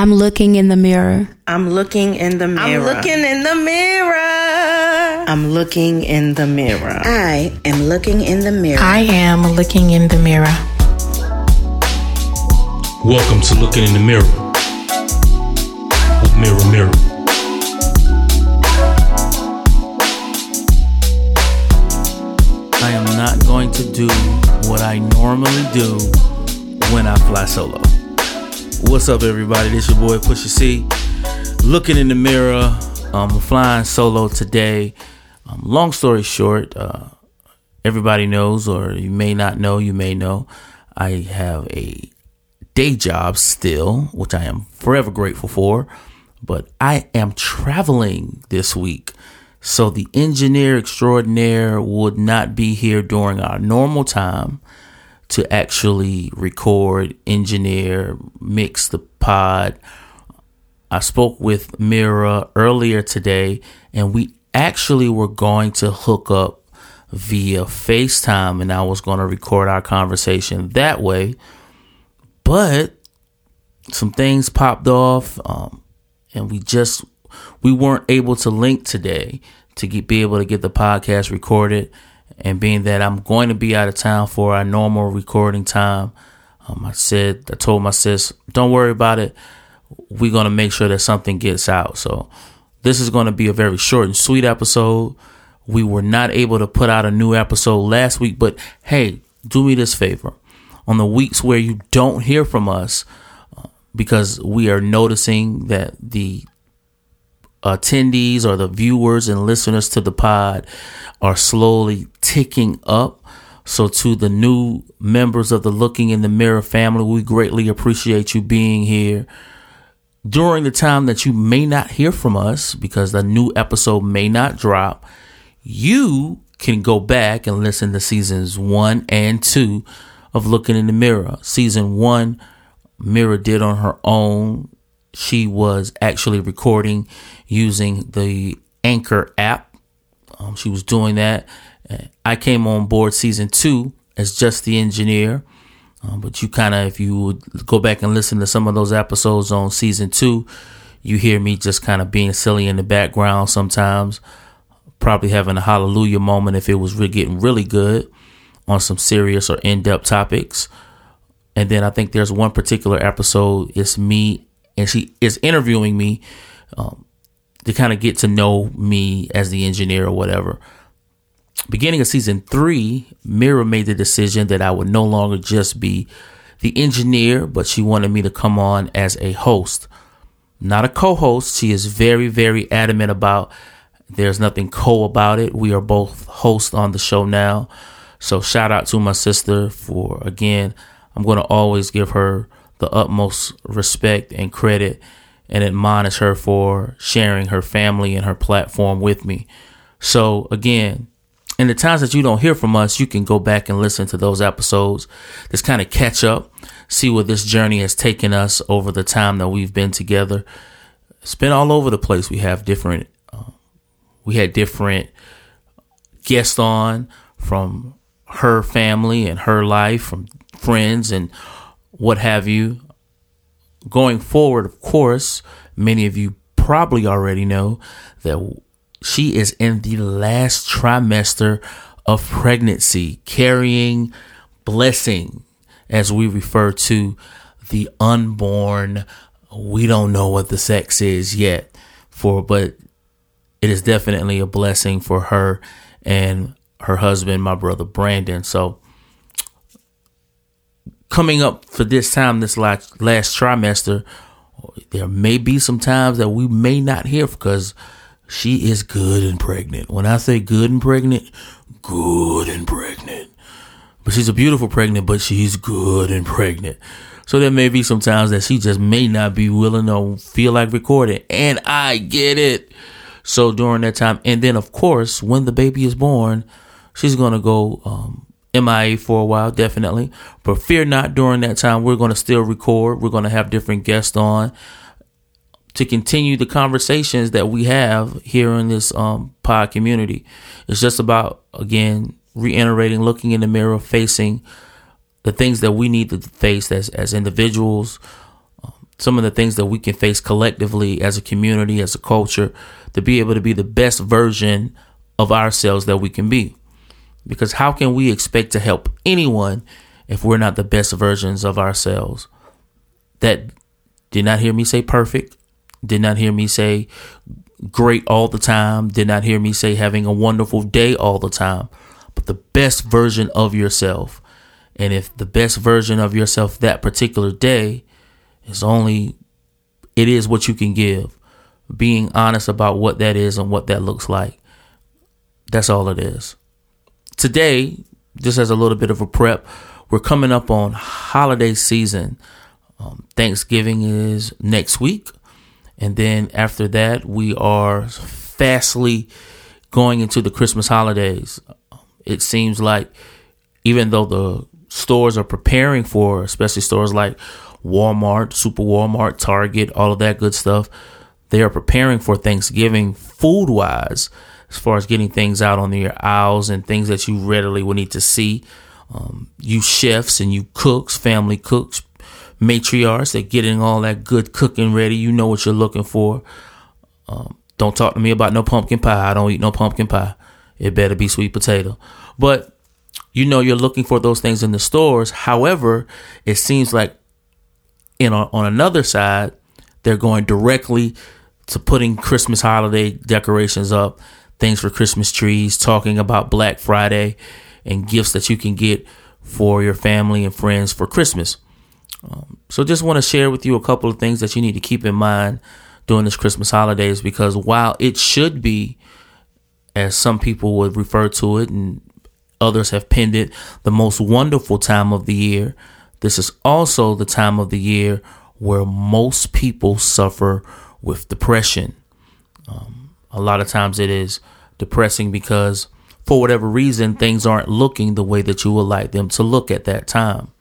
I'm looking in the mirror. I'm looking in the mirror. I'm looking in the mirror. I'm looking in the mirror. I am looking in the mirror. I am looking in the mirror. Welcome to Looking in the Mirror with Mirror Mirror. I am not going to do what I normally do when I fly solo. What's up, everybody? This is your boy Pusha C. Looking in the mirror. I'm flying solo today. Um, long story short, uh, everybody knows, or you may not know, you may know, I have a day job still, which I am forever grateful for. But I am traveling this week. So the engineer extraordinaire would not be here during our normal time to actually record, engineer, mix the pod. I spoke with Mira earlier today, and we actually were going to hook up via FaceTime, and I was going to record our conversation that way. But some things popped off, um, and we just we weren't able to link today to get, be able to get the podcast recorded and being that I'm going to be out of town for our normal recording time, um, I said, I told my sis, don't worry about it. We're going to make sure that something gets out. So this is going to be a very short and sweet episode. We were not able to put out a new episode last week, but hey, do me this favor. On the weeks where you don't hear from us, uh, because we are noticing that the attendees or the viewers and listeners to the pod are slowly ticking up. So, to the new members of the Looking in the Mirror family, we greatly appreciate you being here. During the time that you may not hear from us because the new episode may not drop, you can go back and listen to seasons one and two of Looking in the Mira. Season one, Mirror did on her own. She was actually recording using the Anchor app. Um, she was doing that. I came on board season two as just the engineer. Um, but you kind of, if you would go back and listen to some of those episodes on season two, you hear me just kind of being silly in the background sometimes. Probably having a hallelujah moment if it was getting really good on some serious or in depth topics. And then I think there's one particular episode, it's me, and she is interviewing me um, to kind of get to know me as the engineer or whatever. Beginning of season three, Mira made the decision that I would no longer just be the engineer, but she wanted me to come on as a host, not a co host. She is very, very adamant about there's nothing co about it. We are both hosts on the show now. So shout out to my sister for, again, I'm going to always give her the utmost respect and credit and admonish her for sharing her family and her platform with me. So again, in the times that you don't hear from us, you can go back and listen to those episodes. Just kind of catch up, see where this journey has taken us over the time that we've been together. It's been all over the place. We have different, uh, we had different guests on from her family and her life, from friends and what have you. Going forward, of course, many of you probably already know that she is in the last trimester of pregnancy, carrying blessing, as we refer to the unborn. We don't know what the sex is yet for, but it is definitely a blessing for her and her husband, my brother Brandon. So, coming up for this time, this last, last trimester, there may be some times that we may not hear because she is good and pregnant. When I say good and pregnant, good and pregnant. But she's a beautiful pregnant, but she's good and pregnant. So there may be some times that she just may not be willing or feel like recording. And I get it. So during that time, and then of course, when the baby is born, she's going to go um, MIA for a while, definitely. But fear not, during that time, we're going to still record. We're going to have different guests on to continue the conversations that we have here in this um, pod community. It's just about, again, reiterating, looking in the mirror, facing the things that we need to face as, as individuals, um, some of the things that we can face collectively as a community, as a culture, to be able to be the best version of ourselves that we can be. Because how can we expect to help anyone if we're not the best versions of ourselves? That did not hear me say perfect, did not hear me say great all the time, did not hear me say having a wonderful day all the time, but the best version of yourself. And if the best version of yourself that particular day is only, it is what you can give, being honest about what that is and what that looks like. That's all it is. Today, just as a little bit of a prep, we're coming up on holiday season. Um, Thanksgiving is next week. And then after that, we are fastly going into the Christmas holidays. It seems like even though the stores are preparing for, especially stores like Walmart, Super Walmart, Target, all of that good stuff, they are preparing for Thanksgiving food wise, as far as getting things out on your aisles and things that you readily will need to see. Um, you chefs and you cooks, family cooks, matriarchs that getting all that good cooking ready. You know what you're looking for. Um, don't talk to me about no pumpkin pie. I don't eat no pumpkin pie. It better be sweet potato. But you know you're looking for those things in the stores. However, it seems like in a, on another side, they're going directly to putting Christmas holiday decorations up, things for Christmas trees, talking about Black Friday and gifts that you can get for your family and friends for Christmas. Um, so just want to share with you a couple of things that you need to keep in mind during this Christmas holidays because while it should be, as some people would refer to it and others have pinned it, the most wonderful time of the year, this is also the time of the year where most people suffer with depression. Um, a lot of times it is depressing because for whatever reason, things aren't looking the way that you would like them to look at that time.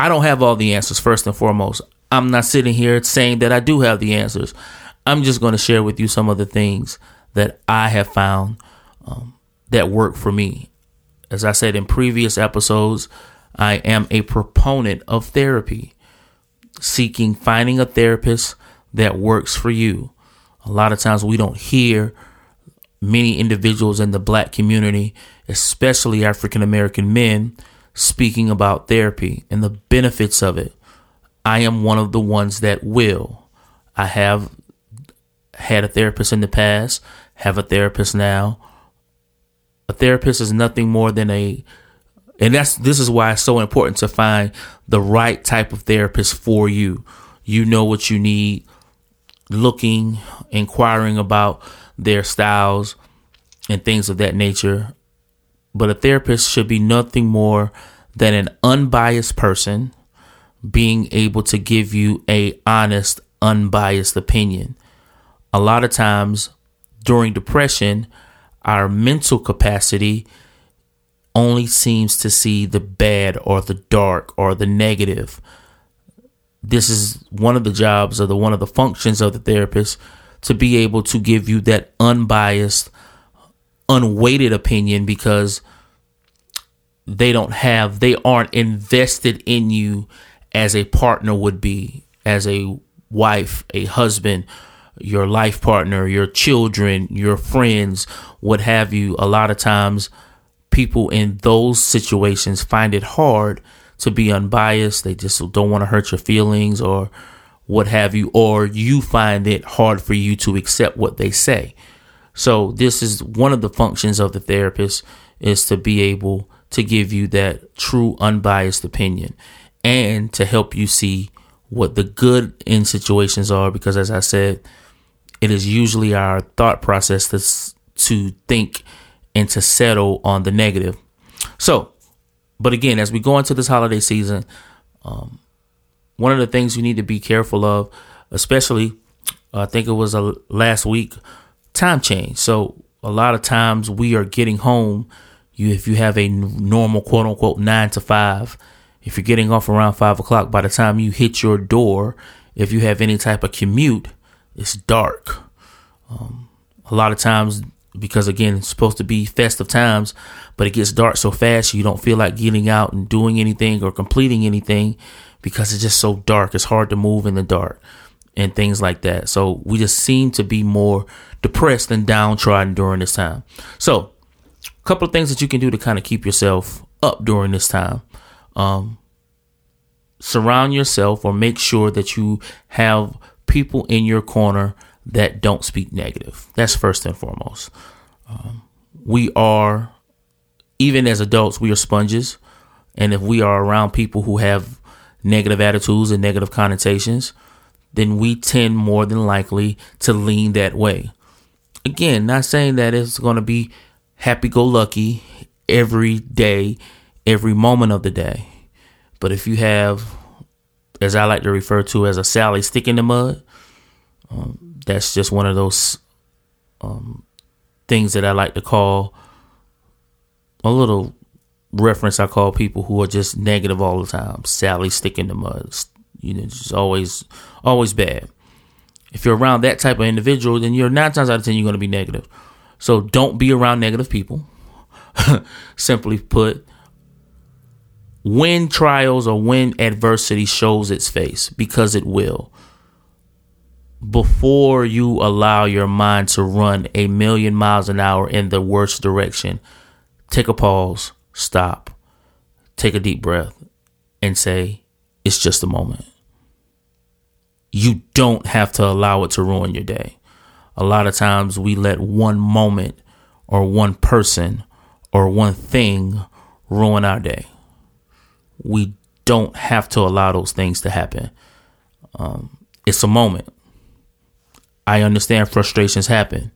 I don't have all the answers, first and foremost. I'm not sitting here saying that I do have the answers. I'm just going to share with you some of the things that I have found um, that work for me. As I said in previous episodes, I am a proponent of therapy, seeking, finding a therapist that works for you. A lot of times we don't hear many individuals in the black community, especially African American men, speaking about therapy and the benefits of it. I am one of the ones that will. I have had a therapist in the past, have a therapist now. A therapist is nothing more than a and that's this is why it's so important to find the right type of therapist for you. You know what you need, looking, inquiring about their styles and things of that nature. But a therapist should be nothing more than an unbiased person being able to give you a honest, unbiased opinion. A lot of times during depression, our mental capacity only seems to see the bad or the dark or the negative. This is one of the jobs or the one of the functions of the therapist to be able to give you that unbiased, unweighted opinion because they don't have they aren't invested in you as a partner would be, as a wife, a husband, your life partner, your children, your friends, what have you. A lot of times people in those situations find it hard to be unbiased. They just don't want to hurt your feelings or what have you, or you find it hard for you to accept what they say. So this is one of the functions of the therapist is to be able to give you that true unbiased opinion and to help you see what the good in situations are because as I said, it is usually our thought process that's to think and to settle on the negative. So, but again, as we go into this holiday season, um, one of the things you need to be careful of, especially, I think it was a last week, time change. So a lot of times we are getting home. You, if you have a normal quote unquote nine to five, if you're getting off around five o'clock, by the time you hit your door, if you have any type of commute, it's dark. Um, a lot of times, because again, it's supposed to be festive times, but it gets dark so fast you don't feel like getting out and doing anything or completing anything because it's just so dark. It's hard to move in the dark and things like that. So we just seem to be more depressed and downtrodden during this time. So, a couple of things that you can do to kind of keep yourself up during this time. Um, surround yourself or make sure that you have people in your corner that don't speak negative. That's first and foremost. Um, we are, even as adults, we are sponges. And if we are around people who have negative attitudes and negative connotations, then we tend more than likely to lean that way. Again, not saying that it's going to be happy go lucky every day, every moment of the day. But if you have, as I like to refer to as a Sally stick in the mud, um, that's just one of those um, things that I like to call a little reference I call people who are just negative all the time. Sally stick in the mud. You know, just always, always bad. If you're around that type of individual, then you're nine times out of ten you're going to be negative. So don't be around negative people. Simply put, when trials or when adversity shows its face, because it will, before you allow your mind to run a million miles an hour in the worst direction, take a pause, stop, take a deep breath, and say, it's just a moment. You don't have to allow it to ruin your day. A lot of times we let one moment or one person or one thing ruin our day. We don't have to allow those things to happen. Um, it's a moment. I understand frustrations happen.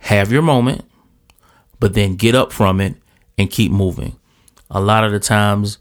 Have your moment, but then get up from it and keep moving. A lot of the times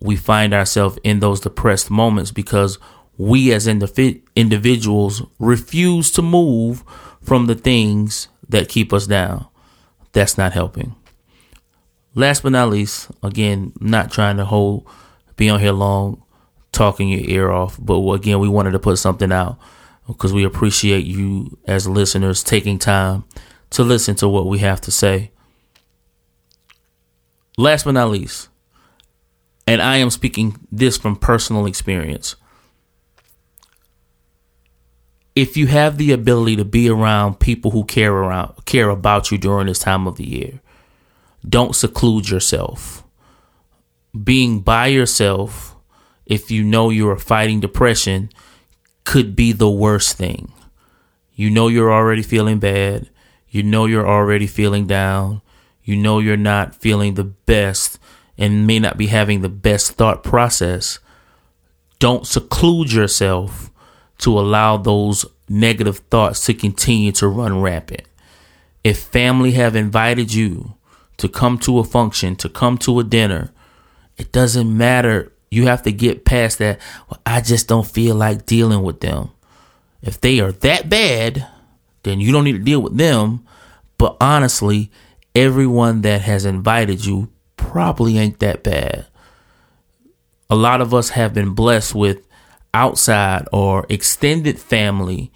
we find ourselves in those depressed moments because we as indiv- individuals refuse to move from the things that keep us down. That's not helping. Last but not least, again, not trying to hold, be on here long, talking your ear off, but again, we wanted to put something out because we appreciate you as listeners taking time to listen to what we have to say. Last but not least, and I am speaking this from personal experience. If you have the ability to be around people who care around care about you during this time of the year, don't seclude yourself. Being by yourself, if you know you are fighting depression, could be the worst thing. You know you're already feeling bad. You know you're already feeling down. You know you're not feeling the best and may not be having the best thought process, don't seclude yourself to allow those negative thoughts to continue to run rampant. If family have invited you to come to a function, to come to a dinner, it doesn't matter. You have to get past that. Well, I just don't feel like dealing with them. If they are that bad, then you don't need to deal with them. But honestly, everyone that has invited you probably ain't that bad. A lot of us have been blessed with outside or extended family,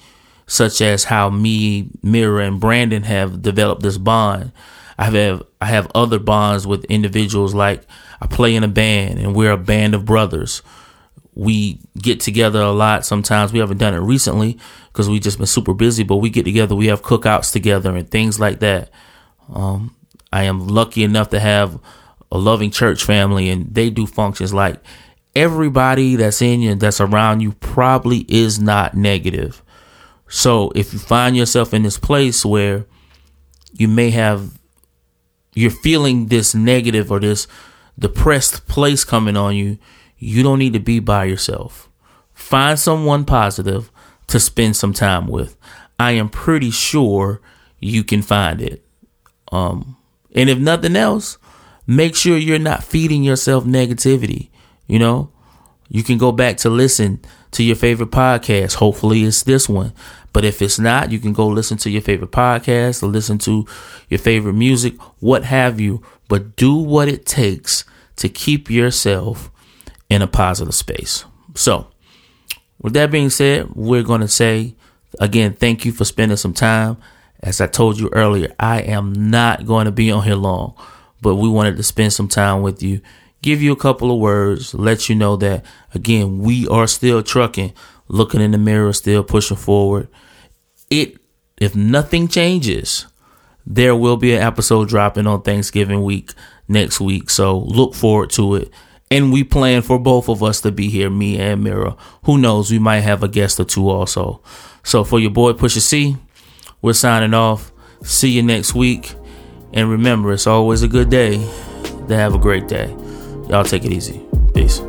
such as how me, Mira, and Brandon have developed this bond. I have I have other bonds with individuals like I play in a band and we're a band of brothers. We get together a lot. Sometimes we haven't done it recently because we've just been super busy, but we get together. We have cookouts together and things like that. Um, I am lucky enough to have a loving church family and they do functions like everybody that's in you that's around you probably is not negative. So if you find yourself in this place where you may have you're feeling this negative or this depressed place coming on you, you don't need to be by yourself. Find someone positive to spend some time with. I am pretty sure you can find it. Um, and if nothing else, make sure you're not feeding yourself negativity. You know, you can go back to listen to your favorite podcast. Hopefully, it's this one. But if it's not, you can go listen to your favorite podcast or listen to your favorite music, what have you. But do what it takes to keep yourself in a positive space. So, with that being said, we're going to say again, thank you for spending some time. As I told you earlier, I am not going to be on here long but we wanted to spend some time with you. give you a couple of words, let you know that again, we are still trucking, looking in the mirror, still pushing forward. It if nothing changes, there will be an episode dropping on Thanksgiving week next week. So look forward to it. And we plan for both of us to be here, me and Mira. Who knows? We might have a guest or two also. So for your boy Pusha C, we're signing off. See you next week. And remember, it's always a good day to have a great day. Y'all take it easy. Peace.